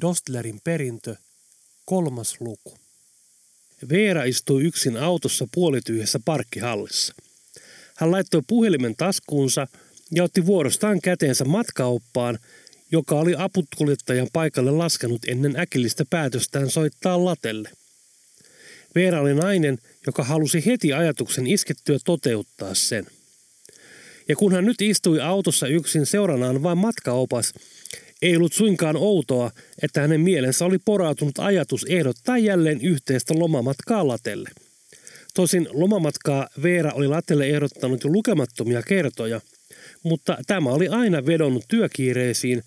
Dostlerin perintö, kolmas luku. Veera istui yksin autossa puolityhjässä parkkihallissa. Hän laittoi puhelimen taskuunsa ja otti vuorostaan käteensä matkaoppaan, joka oli aputkuljettajan paikalle laskenut ennen äkillistä päätöstään soittaa latelle. Veera oli nainen, joka halusi heti ajatuksen iskettyä toteuttaa sen. Ja kun hän nyt istui autossa yksin seuranaan vain matkaopas, ei ollut suinkaan outoa, että hänen mielensä oli porautunut ajatus ehdottaa jälleen yhteistä lomamatkaa latelle. Tosin lomamatkaa Veera oli latelle ehdottanut jo lukemattomia kertoja, mutta tämä oli aina vedonnut työkiireisiin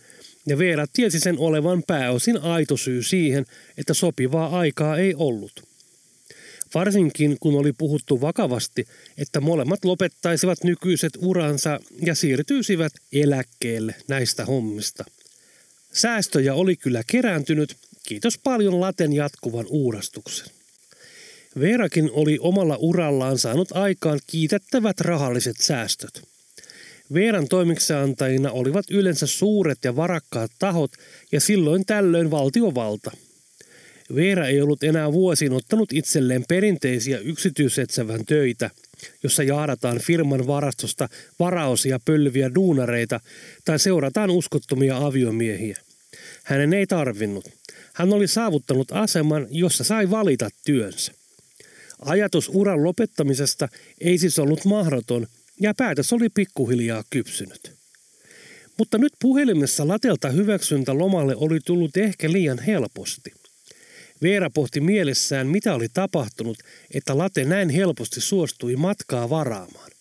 ja Veera tiesi sen olevan pääosin aito syy siihen, että sopivaa aikaa ei ollut. Varsinkin kun oli puhuttu vakavasti, että molemmat lopettaisivat nykyiset uransa ja siirtyisivät eläkkeelle näistä hommista. Säästöjä oli kyllä kerääntynyt, kiitos paljon laten jatkuvan uurastuksen. Veerakin oli omalla urallaan saanut aikaan kiitettävät rahalliset säästöt. Veeran toimiksiantajina olivat yleensä suuret ja varakkaat tahot ja silloin tällöin valtiovalta. Veera ei ollut enää vuosiin ottanut itselleen perinteisiä yksityisetsevän töitä, jossa jaarataan firman varastosta varaosia pölviä duunareita tai seurataan uskottomia aviomiehiä. Hänen ei tarvinnut. Hän oli saavuttanut aseman, jossa sai valita työnsä. Ajatus uran lopettamisesta ei siis ollut mahdoton ja päätös oli pikkuhiljaa kypsynyt. Mutta nyt puhelimessa latelta hyväksyntä lomalle oli tullut ehkä liian helposti. Veera pohti mielessään, mitä oli tapahtunut, että late näin helposti suostui matkaa varaamaan.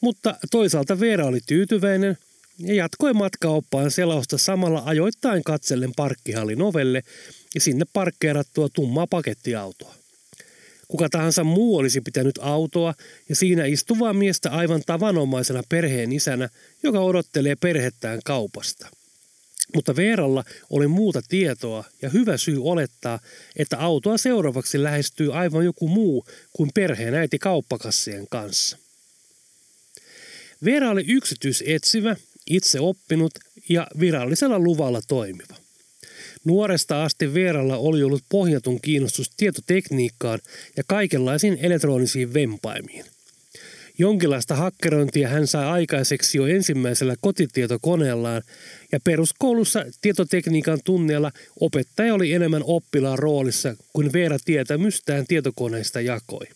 Mutta toisaalta Veera oli tyytyväinen ja jatkoi matkaoppaan selausta samalla ajoittain katsellen parkkihallin ovelle ja sinne parkkeerattua tummaa pakettiautoa. Kuka tahansa muu olisi pitänyt autoa ja siinä istuvaa miestä aivan tavanomaisena perheen isänä, joka odottelee perhettään kaupasta. Mutta Veeralla oli muuta tietoa ja hyvä syy olettaa, että autoa seuraavaksi lähestyy aivan joku muu kuin perheen äiti kauppakassien kanssa. Veera oli yksityisetsivä, itse oppinut ja virallisella luvalla toimiva. Nuoresta asti Veeralla oli ollut pohjatun kiinnostus tietotekniikkaan ja kaikenlaisiin elektronisiin vempaimiin. Jonkinlaista hakkerointia hän sai aikaiseksi jo ensimmäisellä kotitietokoneellaan ja peruskoulussa tietotekniikan tunneella opettaja oli enemmän oppilaan roolissa kuin Veera tietämystään tietokoneista jakoi.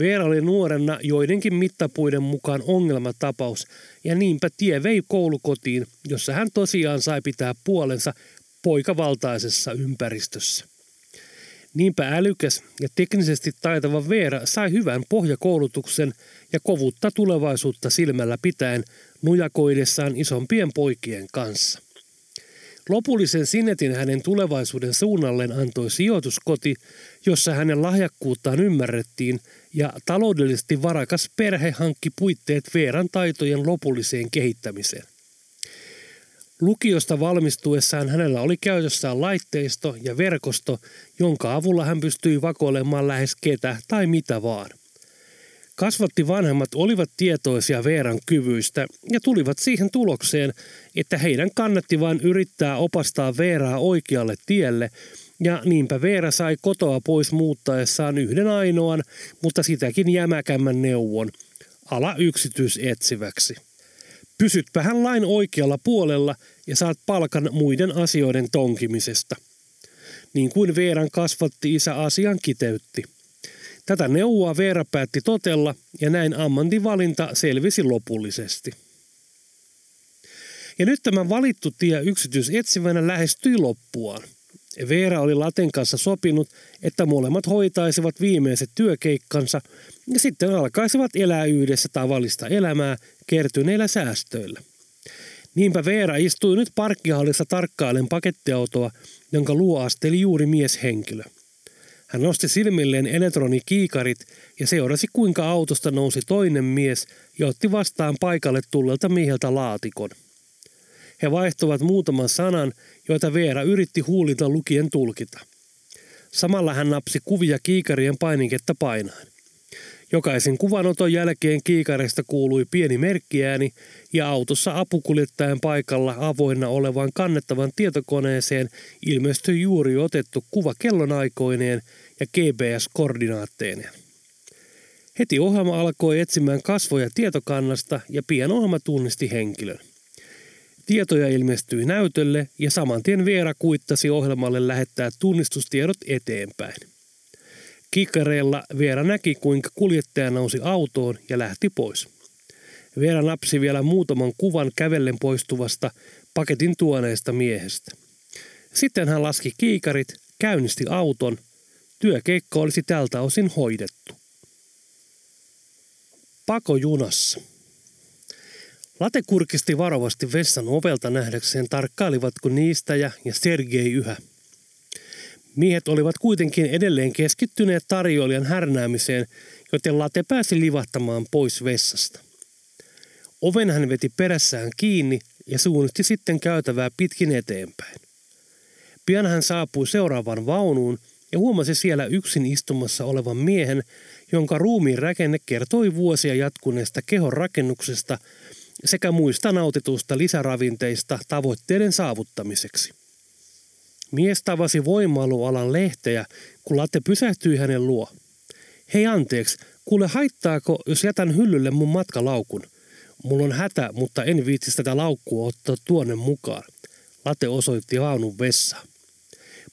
Veera oli nuorena joidenkin mittapuiden mukaan ongelmatapaus ja niinpä tie vei koulukotiin, jossa hän tosiaan sai pitää puolensa poikavaltaisessa ympäristössä. Niinpä älykäs ja teknisesti taitava Veera sai hyvän pohjakoulutuksen ja kovutta tulevaisuutta silmällä pitäen nujakoidessaan isompien poikien kanssa. Lopullisen sinetin hänen tulevaisuuden suunnalleen antoi sijoituskoti, jossa hänen lahjakkuuttaan ymmärrettiin ja taloudellisesti varakas perhe hankki puitteet Veeran taitojen lopulliseen kehittämiseen. Lukiosta valmistuessaan hänellä oli käytössään laitteisto ja verkosto, jonka avulla hän pystyi vakoilemaan lähes ketä tai mitä vaan. Kasvatti vanhemmat olivat tietoisia Veeran kyvyistä ja tulivat siihen tulokseen, että heidän kannatti vain yrittää opastaa Veeraa oikealle tielle, ja niinpä Veera sai kotoa pois muuttaessaan yhden ainoan, mutta sitäkin jämäkämmän neuvon, ala yksityisetsiväksi. Pysytpähän lain oikealla puolella ja saat palkan muiden asioiden tonkimisesta. Niin kuin Veeran kasvatti isä asian kiteytti. Tätä neuvoa Veera päätti totella ja näin ammantivalinta selvisi lopullisesti. Ja nyt tämä valittu tie yksityisetsivänä lähestyi loppuaan. Veera oli Laten kanssa sopinut, että molemmat hoitaisivat viimeiset työkeikkansa ja sitten alkaisivat elää yhdessä tavallista elämää kertyneillä säästöillä. Niinpä Veera istui nyt parkkihallissa tarkkailen pakettiautoa, jonka luo asteli juuri mieshenkilö. Hän nosti silmilleen elektronikiikarit ja seurasi kuinka autosta nousi toinen mies ja otti vastaan paikalle tullelta mieheltä laatikon. He vaihtuvat muutaman sanan, joita Veera yritti huulilta lukien tulkita. Samalla hän napsi kuvia kiikarien painiketta painaen. Jokaisen kuvanoton jälkeen kiikarista kuului pieni merkkiääni ja autossa apukuljettajan paikalla avoinna olevan kannettavan tietokoneeseen ilmestyi juuri otettu kuva kellonaikoineen ja GPS-koordinaatteineen. Heti ohjelma alkoi etsimään kasvoja tietokannasta ja pian ohjelma tunnisti henkilön. Tietoja ilmestyi näytölle ja saman tien Veera kuittasi ohjelmalle lähettää tunnistustiedot eteenpäin. Kikkareilla Veera näki, kuinka kuljettaja nousi autoon ja lähti pois. Veera napsi vielä muutaman kuvan kävellen poistuvasta paketin tuoneesta miehestä. Sitten hän laski kiikarit, käynnisti auton. Työkeikka olisi tältä osin hoidettu. Pako junassa. Late kurkisti varovasti vessan ovelta nähdäkseen tarkkailivatko niistä ja, ja Sergei yhä – Miehet olivat kuitenkin edelleen keskittyneet tarjoilijan härnäämiseen, joten late pääsi livahtamaan pois vessasta. Oven hän veti perässään kiinni ja suunnitti sitten käytävää pitkin eteenpäin. Pian hän saapui seuraavaan vaunuun ja huomasi siellä yksin istumassa olevan miehen, jonka ruumiin rakenne kertoi vuosia jatkuneesta kehon rakennuksesta sekä muista nautitusta lisäravinteista tavoitteiden saavuttamiseksi. Mies tavasi voimailualan lehteä, kun latte pysähtyi hänen luo. Hei anteeksi, kuule haittaako, jos jätän hyllylle mun matkalaukun? Mulla on hätä, mutta en viitsi tätä laukkua ottaa tuonne mukaan. Late osoitti vaunun vessaan.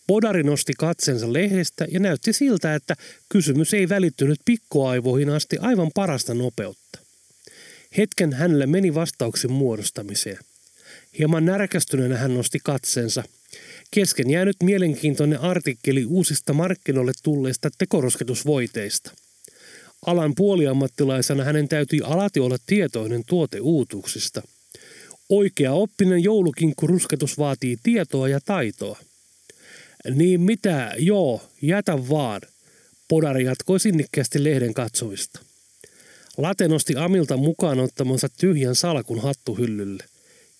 Podari nosti katsensa lehdestä ja näytti siltä, että kysymys ei välittynyt pikkoaivoihin asti aivan parasta nopeutta. Hetken hänelle meni vastauksen muodostamiseen. Hieman närkästyneenä hän nosti katsensa – Kesken jäänyt mielenkiintoinen artikkeli uusista markkinoille tulleista tekorosketusvoiteista. Alan puoliammattilaisena hänen täytyi alati olla tietoinen tuoteuutuksista. Oikea oppinen joulukinkkurusketus vaatii tietoa ja taitoa. Niin mitä, joo, jätä vaan. Podari jatkoi sinnikkäästi lehden katsovista. Late nosti Amilta mukaan ottamansa tyhjän salkun hattuhyllylle.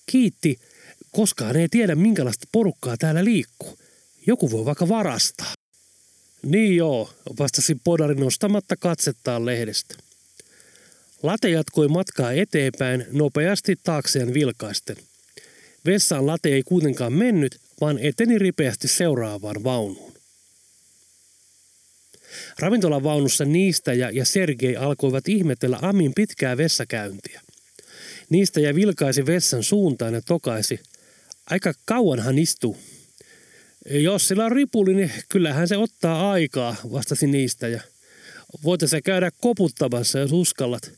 Kiitti Koskaan ei tiedä, minkälaista porukkaa täällä liikkuu. Joku voi vaikka varastaa. Niin joo, vastasi Podari nostamatta katsettaan lehdestä. Late jatkoi matkaa eteenpäin nopeasti taakseen vilkaisten. Vessaan late ei kuitenkaan mennyt, vaan eteni ripeästi seuraavaan vaunuun. Ravintolavaunussa niistä ja, ja Sergei alkoivat ihmetellä Amin pitkää vessakäyntiä. Niistä ja vilkaisi vessan suuntaan ja tokaisi – Aika kauanhan istuu. Jos sillä on ripuli, niin kyllähän se ottaa aikaa, vastasi niistä. Ja voitaisiin käydä koputtamassa, jos uskallat.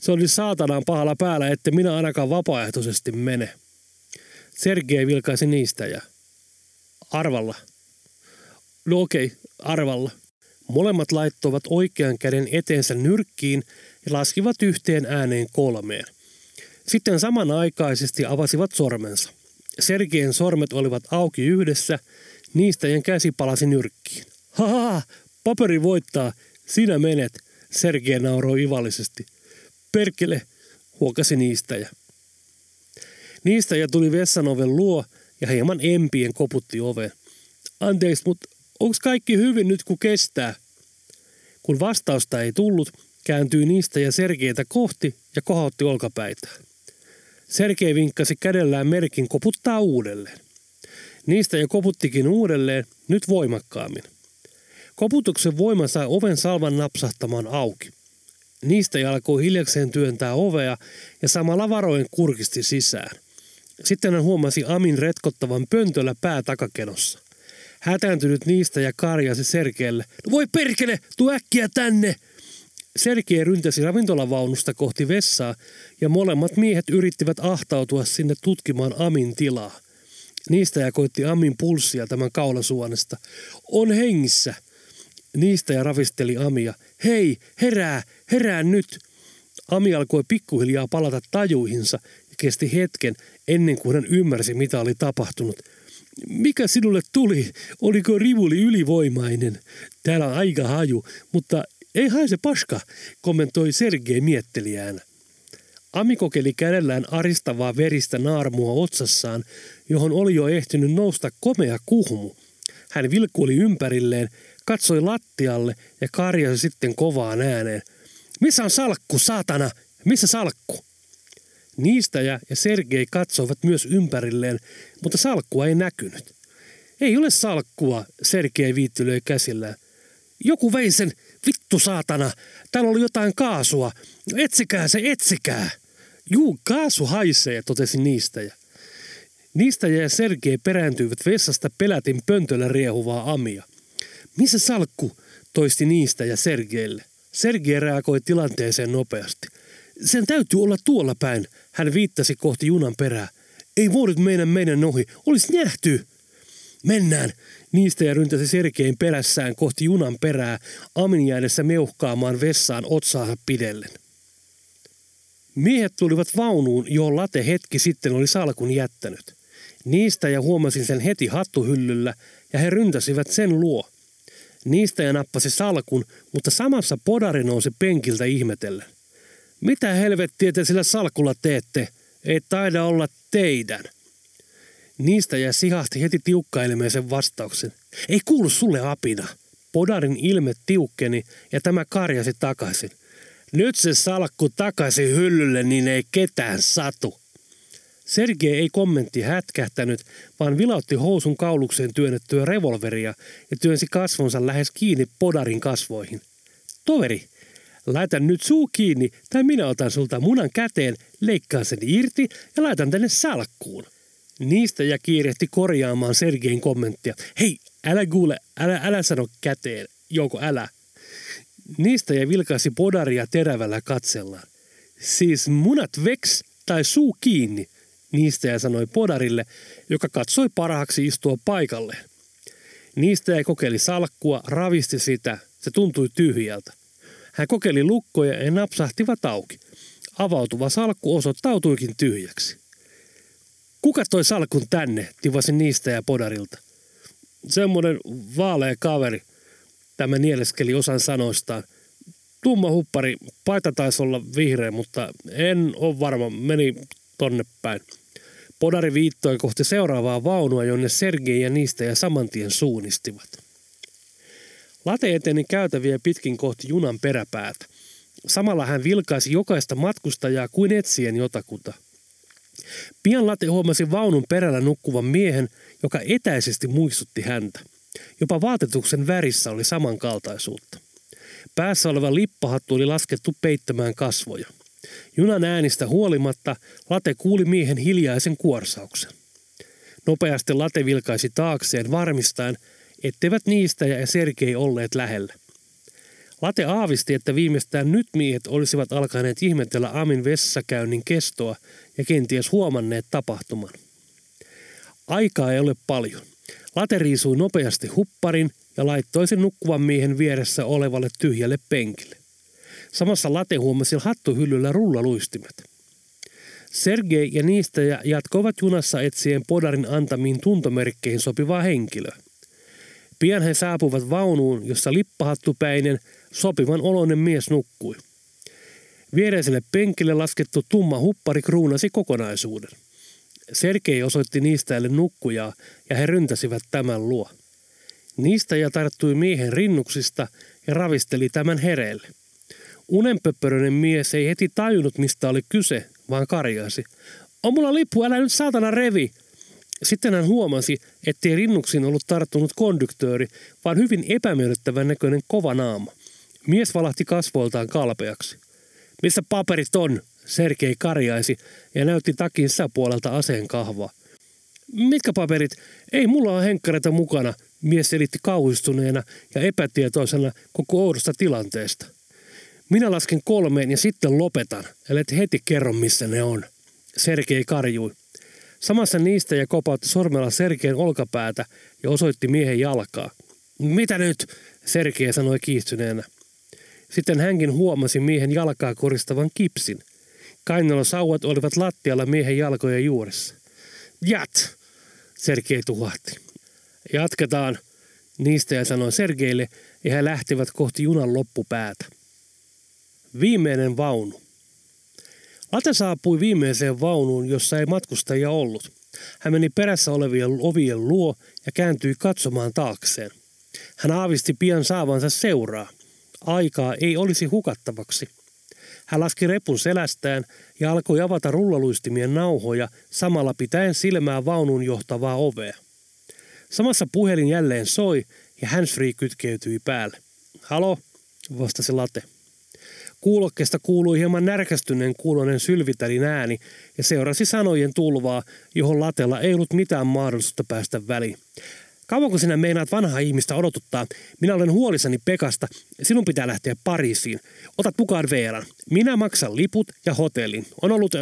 Se oli saatanaan pahalla päällä, että minä ainakaan vapaaehtoisesti mene. Sergei vilkaisi niistä ja arvalla. No okei, okay, arvalla. Molemmat laittoivat oikean käden eteensä nyrkkiin ja laskivat yhteen ääneen kolmeen. Sitten samanaikaisesti avasivat sormensa. Sergeen sormet olivat auki yhdessä, niistäjen käsi palasi nyrkkiin. Haha, paperi voittaa, sinä menet, Sergei nauroi ivallisesti. Perkele, huokasi niistäjä. Niistäjä tuli vessan oven luo ja hieman empien koputti oveen. Anteeksi, mutta onks kaikki hyvin nyt kun kestää? Kun vastausta ei tullut, kääntyi niistä ja Sergeitä kohti ja kohotti olkapäitään. Sergei vinkkasi kädellään merkin koputtaa uudelleen. Niistä jo koputtikin uudelleen, nyt voimakkaammin. Koputuksen voima sai oven salvan napsahtamaan auki. Niistä alkoi hiljakseen työntää ovea ja samalla varoen kurkisti sisään. Sitten hän huomasi Amin retkottavan pöntöllä pää takakenossa. Hätääntynyt niistä ja karjasi Serkeelle. No voi perkele, tuu äkkiä tänne! Sergei ryntäsi ravintolavaunusta kohti vessaa ja molemmat miehet yrittivät ahtautua sinne tutkimaan Amin tilaa. Niistä ja koitti Amin pulssia tämän kaulasuonesta. On hengissä. Niistä ja ravisteli Amia. Hei, herää, herää nyt. Ami alkoi pikkuhiljaa palata tajuihinsa ja kesti hetken ennen kuin hän ymmärsi, mitä oli tapahtunut. Mikä sinulle tuli? Oliko rivuli ylivoimainen? Täällä on aika haju, mutta ei haise paska, kommentoi Sergei miettelijään. Ami kokeli kädellään aristavaa veristä naarmua otsassaan, johon oli jo ehtinyt nousta komea kuhmu. Hän vilkuili ympärilleen, katsoi lattialle ja karjasi sitten kovaan ääneen. Missä on salkku, saatana? Missä salkku? Niistäjä ja Sergei katsoivat myös ympärilleen, mutta salkkua ei näkynyt. Ei ole salkkua, Sergei viittylöi käsillään. Joku vei sen, vittu saatana, täällä oli jotain kaasua. Etsikää se, etsikää. Juu, kaasu haisee, totesi niistäjä. Niistäjä ja Sergei perääntyivät vessasta pelätin pöntöllä riehuvaa amia. Missä salkku? toisti niistä ja Sergeille. Sergei reagoi tilanteeseen nopeasti. Sen täytyy olla tuolla päin, hän viittasi kohti junan perää. Ei voinut meidän meidän ohi, olisi nähty. Mennään, niistä ja ryntäsi Sergein perässään kohti junan perää, Amin jäädessä meuhkaamaan vessaan otsaansa pidellen. Miehet tulivat vaunuun, johon late hetki sitten oli salkun jättänyt. Niistä ja huomasin sen heti hattuhyllyllä ja he ryntäsivät sen luo. Niistä ja nappasi salkun, mutta samassa podari nousi penkiltä ihmetellen. Mitä helvettiä te sillä salkulla teette? Ei taida olla teidän. Niistä ja sihasti heti tiukkailemään sen vastauksen. Ei kuulu sulle apina. Podarin ilme tiukkeni ja tämä karjasi takaisin. Nyt se salkku takaisin hyllylle, niin ei ketään satu. Sergei ei kommentti hätkähtänyt, vaan vilautti housun kaulukseen työnnettyä revolveria ja työnsi kasvonsa lähes kiinni podarin kasvoihin. Toveri, laita nyt suu kiinni tai minä otan sulta munan käteen, leikkaan sen irti ja laitan tänne salkkuun. Niistä ja kiirehti korjaamaan Sergein kommenttia. Hei, älä kuule, älä, älä sano käteen, joko älä. Niistä ja vilkaisi podaria terävällä katsellaan. Siis munat veks tai suu kiinni, niistä ja sanoi podarille, joka katsoi parhaaksi istua paikalle. Niistä ja kokeili salkkua, ravisti sitä, se tuntui tyhjältä. Hän kokeili lukkoja ja napsahtivat auki. Avautuva salkku osoittautuikin tyhjäksi. Kuka toi salkun tänne, tivasi niistä ja podarilta. Semmoinen vaalea kaveri, tämä nieleskeli osan sanoistaan. Tumma huppari, paita taisi olla vihreä, mutta en ole varma, meni tonne päin. Podari viittoi kohti seuraavaa vaunua, jonne Sergei ja niistä ja samantien suunnistivat. Late eteni käytäviä pitkin kohti junan peräpäätä. Samalla hän vilkaisi jokaista matkustajaa kuin etsien jotakuta. Pian Late huomasi vaunun perällä nukkuvan miehen, joka etäisesti muistutti häntä. Jopa vaatetuksen värissä oli samankaltaisuutta. Päässä oleva lippahattu oli laskettu peittämään kasvoja. Junan äänistä huolimatta Late kuuli miehen hiljaisen kuorsauksen. Nopeasti Late vilkaisi taakseen varmistaen, etteivät niistä ja Sergei olleet lähellä. Late aavisti, että viimeistään nyt miehet olisivat alkaneet ihmetellä Amin vessakäynnin kestoa ja kenties huomanneet tapahtuman. Aikaa ei ole paljon. Late riisui nopeasti hupparin ja laittoi sen nukkuvan miehen vieressä olevalle tyhjälle penkille. Samassa Late huomasi hattuhyllyllä rullaluistimet. Sergei ja niistä jatkoivat junassa etsien Podarin antamiin tuntomerkkeihin sopivaa henkilöä. Pian he saapuvat vaunuun, jossa lippahattupäinen, sopivan oloinen mies nukkui. Viereiselle penkille laskettu tumma huppari kruunasi kokonaisuuden. Sergei osoitti niistäjälle nukkujaa ja he ryntäsivät tämän luo. Niistäjä tarttui miehen rinnuksista ja ravisteli tämän hereille. Unenpöppöröinen mies ei heti tajunnut, mistä oli kyse, vaan karjaisi. On mulla lippu, älä nyt saatana revi! Sitten hän huomasi, ettei rinnuksiin ollut tarttunut konduktööri, vaan hyvin epämiellyttävän näköinen kova naama. Mies valahti kasvoiltaan kalpeaksi. Missä paperit on? Sergei karjaisi ja näytti takin sisäpuolelta aseen kahvaa. Mitkä paperit? Ei mulla ole henkkareita mukana, mies selitti kauhistuneena ja epätietoisena koko oudosta tilanteesta. Minä lasken kolmeen ja sitten lopetan, ellei heti kerro missä ne on. Sergei karjui. Samassa niistä ja kopautti sormella Sergein olkapäätä ja osoitti miehen jalkaa. Mitä nyt? Sergei sanoi kiistyneenä. Sitten hänkin huomasi miehen jalkaa koristavan kipsin. Kainalosauvat olivat lattialla miehen jalkojen juuressa. Jat! Sergei tuhahti. Jatketaan, niistä ja sanoi Sergeille, ja he lähtivät kohti junan loppupäätä. Viimeinen vaunu. Late saapui viimeiseen vaunuun, jossa ei matkustajia ollut. Hän meni perässä olevien ovien luo ja kääntyi katsomaan taakseen. Hän aavisti pian saavansa seuraa. Aikaa ei olisi hukattavaksi. Hän laski repun selästään ja alkoi avata rullaluistimien nauhoja samalla pitäen silmää vaunuun johtavaa ovea. Samassa puhelin jälleen soi ja handsfree kytkeytyi päälle. Halo, vastasi late. Kuulokkeesta kuului hieman närkästyneen kuulonen sylvitälin ääni ja seurasi sanojen tulvaa, johon latella ei ollut mitään mahdollisuutta päästä väliin. Kauanko sinä meinaat vanhaa ihmistä odotuttaa? Minä olen huolissani Pekasta. Sinun pitää lähteä Pariisiin. Otat mukaan Veeran. Minä maksan liput ja hotellin. On ollut äh,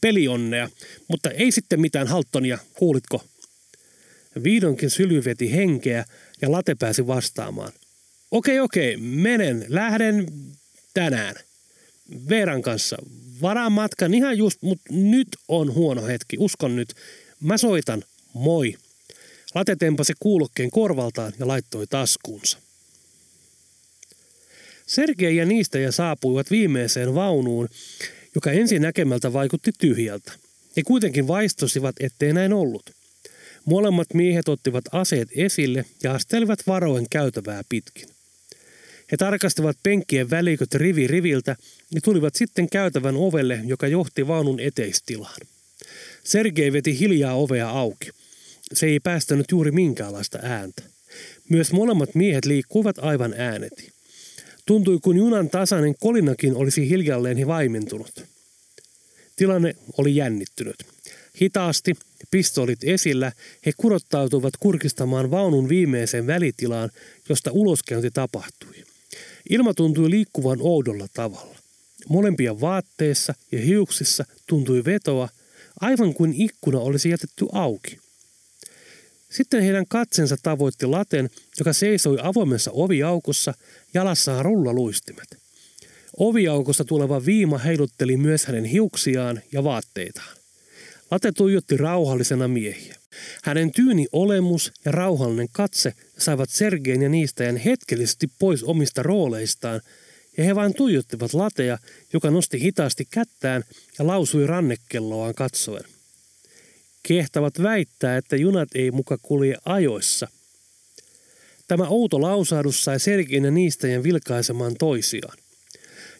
pelionnea, mutta ei sitten mitään Halttonia. Kuulitko? Viidonkin syly veti henkeä ja late pääsi vastaamaan. Okei, okei, menen. Lähden tänään. Veeran kanssa. Varaan matkan ihan just, mutta nyt on huono hetki. Uskon nyt. Mä soitan. Moi. Late tempasi kuulokkeen korvaltaan ja laittoi taskuunsa. Sergei ja niistä ja saapuivat viimeiseen vaunuun, joka ensin näkemältä vaikutti tyhjältä. He kuitenkin vaistosivat, ettei näin ollut. Molemmat miehet ottivat aseet esille ja astelivat varoen käytävää pitkin. He tarkastivat penkkien väliköt rivi riviltä ja tulivat sitten käytävän ovelle, joka johti vaunun eteistilaan. Sergei veti hiljaa ovea auki. Se ei päästänyt juuri minkäänlaista ääntä. Myös molemmat miehet liikkuivat aivan ääneti. Tuntui kuin junan tasainen kolinakin olisi hiljalleen vaimentunut. Tilanne oli jännittynyt. Hitaasti, pistolit esillä, he kurottautuivat kurkistamaan vaunun viimeiseen välitilaan, josta uloskäynti tapahtui. Ilma tuntui liikkuvan oudolla tavalla. Molempia vaatteissa ja hiuksissa tuntui vetoa, aivan kuin ikkuna olisi jätetty auki. Sitten heidän katsensa tavoitti laten, joka seisoi avoimessa oviaukossa, jalassaan rullaluistimet. Oviaukosta tuleva viima heilutteli myös hänen hiuksiaan ja vaatteitaan. Late tuijotti rauhallisena miehiä. Hänen tyyni olemus ja rauhallinen katse saivat Sergein ja niistäjän hetkellisesti pois omista rooleistaan, ja he vain tuijottivat lateja, joka nosti hitaasti kättään ja lausui rannekelloaan katsoen. Kehtavat väittää, että junat ei muka kulje ajoissa. Tämä outo lausahdus sai Sergein ja niistäjän vilkaisemaan toisiaan.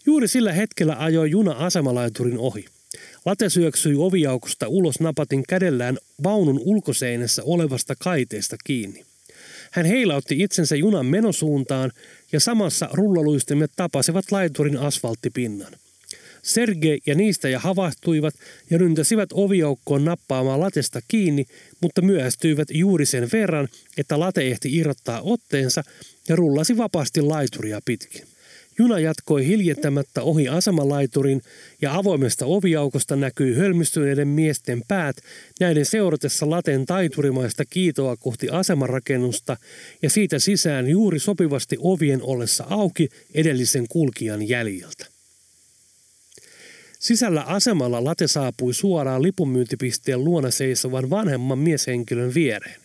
Juuri sillä hetkellä ajoi juna asemalaiturin ohi – Late syöksyi oviaukosta ulos napatin kädellään vaunun ulkoseinässä olevasta kaiteesta kiinni. Hän heilautti itsensä junan menosuuntaan ja samassa rullaluistimet tapasivat laiturin asfalttipinnan. Sergei ja niistä ja havahtuivat ja ryntäsivät oviaukkoon nappaamaan latesta kiinni, mutta myöhästyivät juuri sen verran, että late ehti irrottaa otteensa ja rullasi vapaasti laituria pitkin. Juna jatkoi hiljentämättä ohi asemalaiturin ja avoimesta oviaukosta näkyi hölmistyneiden miesten päät näiden seuratessa laten taiturimaista kiitoa kohti asemarakennusta ja siitä sisään juuri sopivasti ovien ollessa auki edellisen kulkijan jäljiltä. Sisällä asemalla late saapui suoraan lipunmyyntipisteen luona seisovan vanhemman mieshenkilön viereen.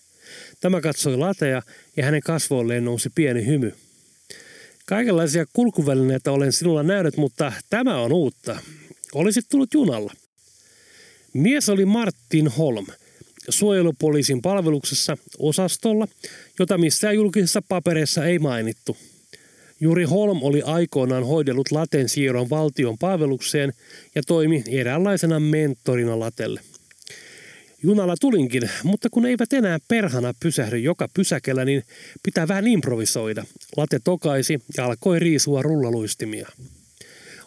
Tämä katsoi latea ja hänen kasvoilleen nousi pieni hymy. Kaikenlaisia kulkuvälineitä olen sinulla nähnyt, mutta tämä on uutta. Olisit tullut junalla. Mies oli Martin Holm, suojelupoliisin palveluksessa osastolla, jota missään julkisissa papereissa ei mainittu. Juuri Holm oli aikoinaan hoidellut Laten siirron valtion palvelukseen ja toimi eräänlaisena mentorina Latelle. Junalla tulinkin, mutta kun eivät enää perhana pysähdy joka pysäkellä, niin pitää vähän improvisoida. Late tokaisi ja alkoi riisua rullaluistimia.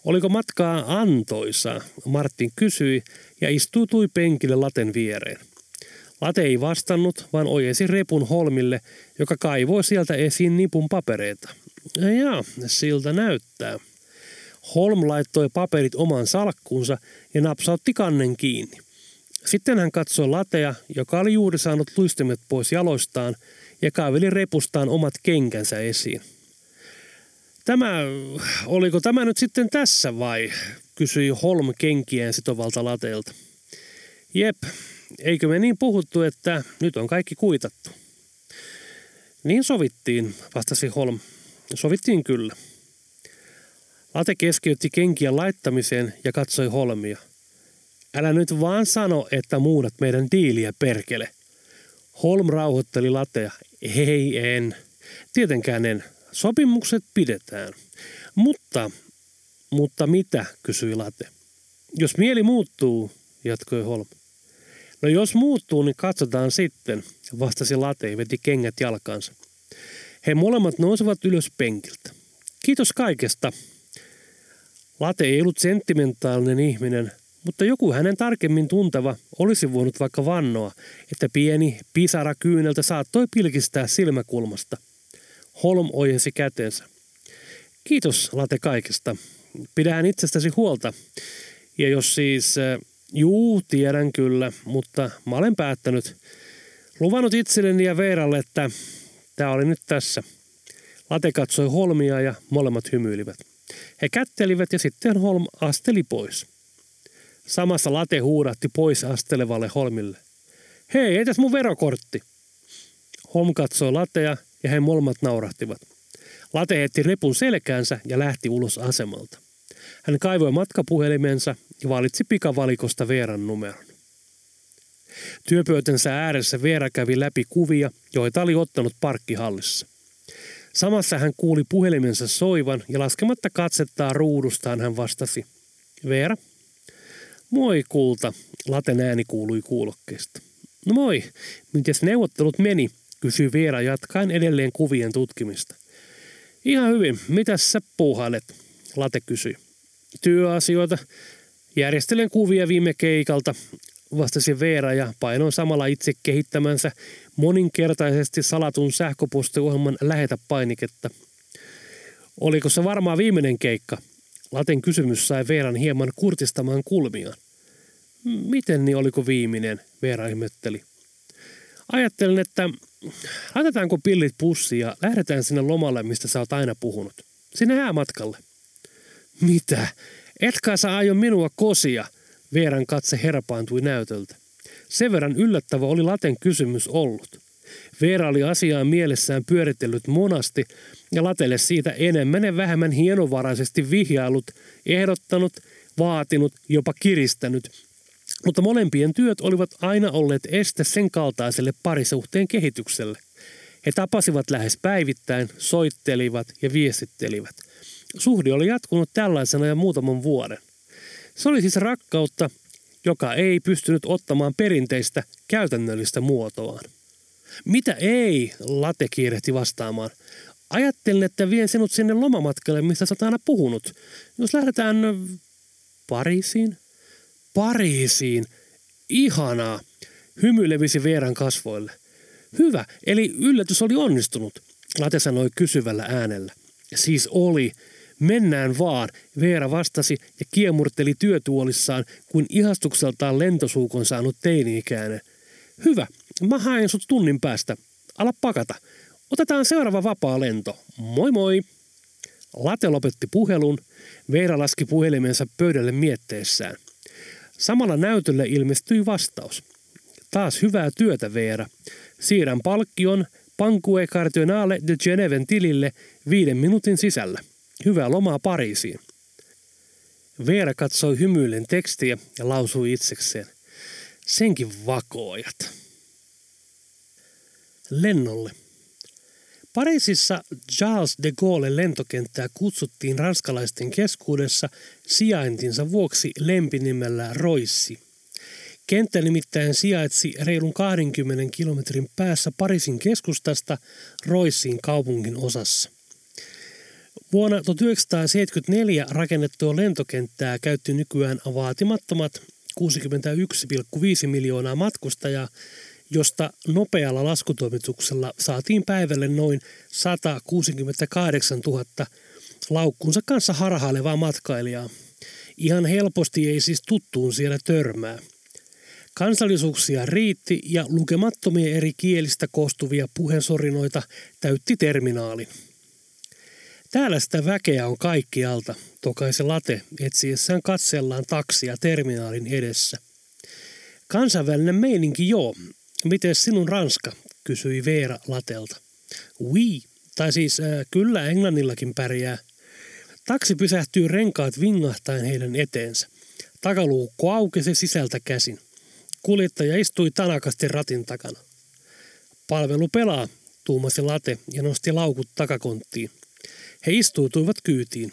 Oliko matkaa antoisa? Martin kysyi ja istuutui penkille laten viereen. Late ei vastannut, vaan ojesi repun holmille, joka kaivoi sieltä esiin nipun papereita. Ja, siltä näyttää. Holm laittoi paperit oman salkkuunsa ja napsautti kannen kiinni. Sitten hän katsoi latea, joka oli juuri saanut luistimet pois jaloistaan ja kaaveli repustaan omat kenkänsä esiin. Tämä, oliko tämä nyt sitten tässä vai? kysyi Holm kenkien sitovalta lateelta. Jep, eikö me niin puhuttu, että nyt on kaikki kuitattu? Niin sovittiin, vastasi Holm. Sovittiin kyllä. Late keskeytti kenkien laittamiseen ja katsoi Holmia – Älä nyt vaan sano, että muunat meidän diiliä perkele. Holm rauhoitteli latea. Ei en. Tietenkään en. Sopimukset pidetään. Mutta, Mutta mitä, kysyi Late. Jos mieli muuttuu, jatkoi Holm. No jos muuttuu, niin katsotaan sitten, vastasi Late ja veti kengät jalkaansa. He molemmat nousivat ylös penkiltä. Kiitos kaikesta. Late ei ollut sentimentaalinen ihminen, mutta joku hänen tarkemmin tunteva olisi voinut vaikka vannoa, että pieni pisara kyyneltä saattoi pilkistää silmäkulmasta. Holm ojensi käteensä. Kiitos Late kaikesta. Pidään itsestäsi huolta. Ja jos siis, äh, juu, tiedän kyllä, mutta mä olen päättänyt, luvannut itselleni ja Veeralle, että tämä oli nyt tässä. Late katsoi Holmia ja molemmat hymyilivät. He kättelivät ja sitten Holm asteli pois. Samassa Late huudatti pois astelevalle Holmille. Hei, ei tässä mun verokortti. Holm katsoi Latea ja he molemmat naurahtivat. Late heitti repun selkäänsä ja lähti ulos asemalta. Hän kaivoi matkapuhelimensa ja valitsi pikavalikosta Veeran numeron. Työpöytänsä ääressä Veera kävi läpi kuvia, joita oli ottanut parkkihallissa. Samassa hän kuuli puhelimensa soivan ja laskematta katsettaa ruudustaan hän vastasi. Veera? Moi kulta, Laten ääni kuului kuulokkeesta. No moi, mites neuvottelut meni, kysyi Veera jatkaen edelleen kuvien tutkimista. Ihan hyvin, mitäs sä puuhailet, Late kysyi. Työasioita. Järjestelen kuvia viime keikalta, vastasi Veera ja painoin samalla itse kehittämänsä moninkertaisesti salatun sähköpostiohjelman lähetä painiketta. Oliko se varmaan viimeinen keikka? Laten kysymys sai Veeran hieman kurtistamaan kulmiaan. Miten niin oliko viimeinen? Veera ihmetteli. Ajattelin, että laitetaanko pillit pussiin ja lähdetään sinne lomalle, mistä sä oot aina puhunut. Sinne häämatkalle. Mitä? Etkä sä aio minua kosia? Veeran katse herpaantui näytöltä. Sen verran yllättävä oli Laten kysymys ollut. Veera oli asiaan mielessään pyöritellyt monasti ja Latelle siitä enemmän ja vähemmän hienovaraisesti vihjailut, ehdottanut, vaatinut, jopa kiristänyt. Mutta molempien työt olivat aina olleet este sen kaltaiselle parisuhteen kehitykselle. He tapasivat lähes päivittäin, soittelivat ja viestittelivät. Suhde oli jatkunut tällaisena jo muutaman vuoden. Se oli siis rakkautta, joka ei pystynyt ottamaan perinteistä käytännöllistä muotoaan. Mitä ei, Late kiirehti vastaamaan. Ajattelin, että vien sinut sinne lomamatkalle, mistä sä oot aina puhunut. Jos lähdetään Pariisiin? Pariisiin. Ihanaa. Hymy levisi Veeran kasvoille. Hyvä, eli yllätys oli onnistunut, Late sanoi kysyvällä äänellä. Siis oli. Mennään vaan, Veera vastasi ja kiemurteli työtuolissaan kuin ihastukseltaan lentosuukon saanut teini-ikäinen. Hyvä, mä haen sut tunnin päästä. Ala pakata. Otetaan seuraava vapaa lento. Moi moi! Late lopetti puhelun. Veera laski puhelimensa pöydälle mietteessään. Samalla näytölle ilmestyi vastaus. Taas hyvää työtä, Veera. Siirrän palkkion Pankue Cardinale de Geneven tilille viiden minuutin sisällä. Hyvää lomaa Pariisiin. Veera katsoi hymyillen tekstiä ja lausui itsekseen. Senkin vakoojat. Lennolle. Pariisissa Charles de Gaulle lentokenttää kutsuttiin ranskalaisten keskuudessa sijaintinsa vuoksi lempinimellä Roissi. Kenttä nimittäin sijaitsi reilun 20 kilometrin päässä Pariisin keskustasta Roissin kaupungin osassa. Vuonna 1974 rakennettua lentokenttää käytti nykyään vaatimattomat 61,5 miljoonaa matkustajaa, josta nopealla laskutoimituksella saatiin päivälle noin 168 000 laukkunsa kanssa harhailevaa matkailijaa. Ihan helposti ei siis tuttuun siellä törmää. Kansallisuuksia riitti ja lukemattomia eri kielistä koostuvia puheensorinoita täytti terminaalin. Täällä sitä väkeä on kaikkialta, tokaisi Late etsiessään katsellaan taksia terminaalin edessä. Kansainvälinen meininki joo. Miten sinun Ranska? kysyi Veera Latelta. Oui, tai siis äh, kyllä englannillakin pärjää. Taksi pysähtyy renkaat vingahtaen heidän eteensä. Takaluukko aukesi sisältä käsin. Kuljettaja istui tanakasti ratin takana. Palvelu pelaa, tuumasi Late ja nosti laukut takakonttiin. He istuutuivat kyytiin.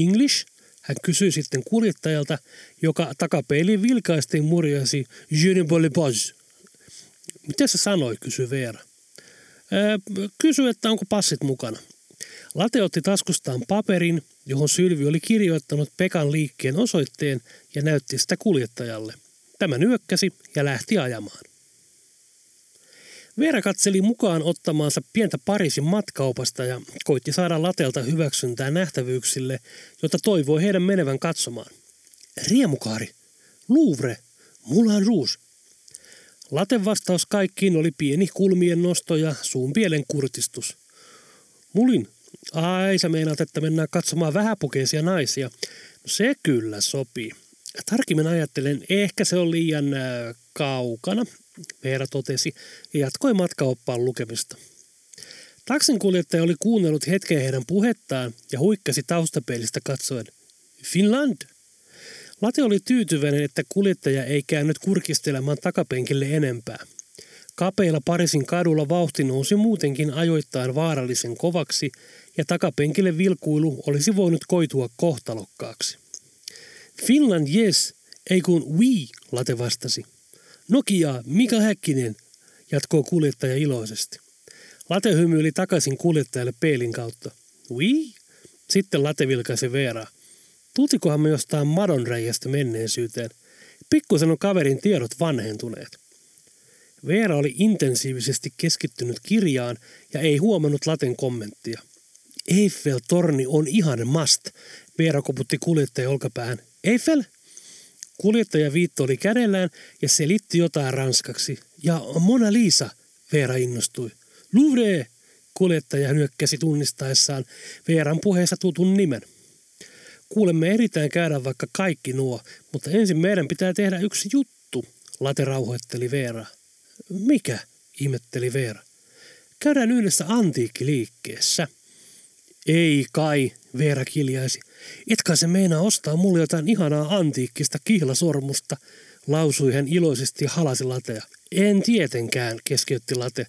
English? Hän kysyi sitten kuljettajalta, joka takapeiliin vilkaistiin murjasi Je ne pas. Mitä se sanoi, kysyi Veera. Kysyi, että onko passit mukana. Late otti taskustaan paperin, johon Sylvi oli kirjoittanut Pekan liikkeen osoitteen ja näytti sitä kuljettajalle. Tämä nyökkäsi ja lähti ajamaan. Veera katseli mukaan ottamaansa pientä Pariisin matkaupasta ja koitti saada Latelta hyväksyntää nähtävyyksille, jota toivoi heidän menevän katsomaan. Riemukaari, Louvre, Moulin Rouge. Laten vastaus kaikkiin oli pieni kulmien nosto ja suun pielen kurtistus. Mulin, ai sä meinaat, että mennään katsomaan vähäpukeisia naisia. No se kyllä sopii. Tarkimmin ajattelen, ehkä se on liian äh, kaukana, Veera totesi ja jatkoi matkaoppaan lukemista. Taksinkuljettaja oli kuunnellut hetken heidän puhettaan ja huikkasi taustapeilistä katsoen. Finland! Late oli tyytyväinen, että kuljettaja ei käynyt kurkistelemaan takapenkille enempää. Kapeilla Parisin kadulla vauhti nousi muutenkin ajoittain vaarallisen kovaksi ja takapenkille vilkuilu olisi voinut koitua kohtalokkaaksi. Finland yes, ei kun we, Late vastasi. Nokia, Mika Häkkinen, jatkoi kuljettaja iloisesti. Late hymyili takaisin kuljettajalle peilin kautta. Oui? Sitten Late vilkaisi Veeraa. Tultikohan me jostain madonreijästä menneisyyteen? Pikkusen on kaverin tiedot vanhentuneet. Veera oli intensiivisesti keskittynyt kirjaan ja ei huomannut Laten kommenttia. Eiffel-torni on ihan must, Veera koputti kuljettaja olkapäähän. Eiffel? Kuljettaja viittoli kädellään ja selitti jotain ranskaksi. Ja Mona Lisa, Veera innostui. Louvre! Kuljettaja nyökkäsi tunnistaessaan Veeran puheessa tutun nimen. Kuulemme erittäin käydä vaikka kaikki nuo, mutta ensin meidän pitää tehdä yksi juttu, Late rauhoitteli Veera. Mikä? ihmetteli Veera. Käydään yhdessä antiikkiliikkeessä. Ei kai, Veera kiljaisi. Etkä se meinaa ostaa mulle jotain ihanaa antiikkista kihlasormusta, lausui hän iloisesti ja halasi latea. En tietenkään, keskeytti late.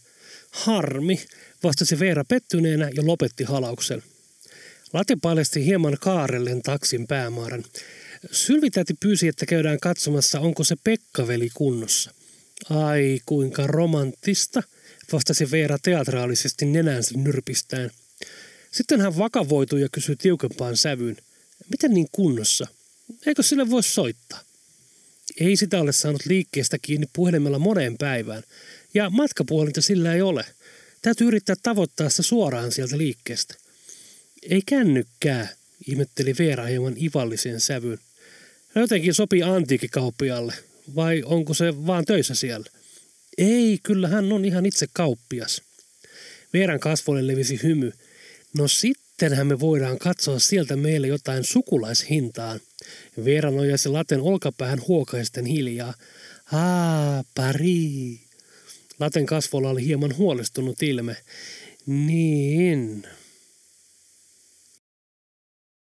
Harmi, vastasi Veera pettyneenä ja lopetti halauksen. Late paljasti hieman kaarellen taksin päämaaran. Sylvitäti pyysi, että käydään katsomassa, onko se Pekkaveli kunnossa. Ai, kuinka romanttista, vastasi Veera teatraalisesti nenänsä nyrpistäen. Sitten hän vakavoitui ja kysyi tiukempaan sävyyn. Miten niin kunnossa? Eikö sille voi soittaa? Ei sitä ole saanut liikkeestä kiinni puhelimella moneen päivään. Ja matkapuhelinta sillä ei ole. Täytyy yrittää tavoittaa se suoraan sieltä liikkeestä. Ei kännykkää, ihmetteli Veera hieman ivallisen sävyyn. Hän jotenkin sopii antiikikauppialle, vai onko se vaan töissä siellä? Ei, kyllä hän on ihan itse kauppias. Veeran kasvoille levisi hymy. No sittenhän me voidaan katsoa sieltä meille jotain sukulaishintaan. Veera nojasi laten olkapäähän huokaisten hiljaa. Aa, pari. Laten kasvolla oli hieman huolestunut ilme. Niin,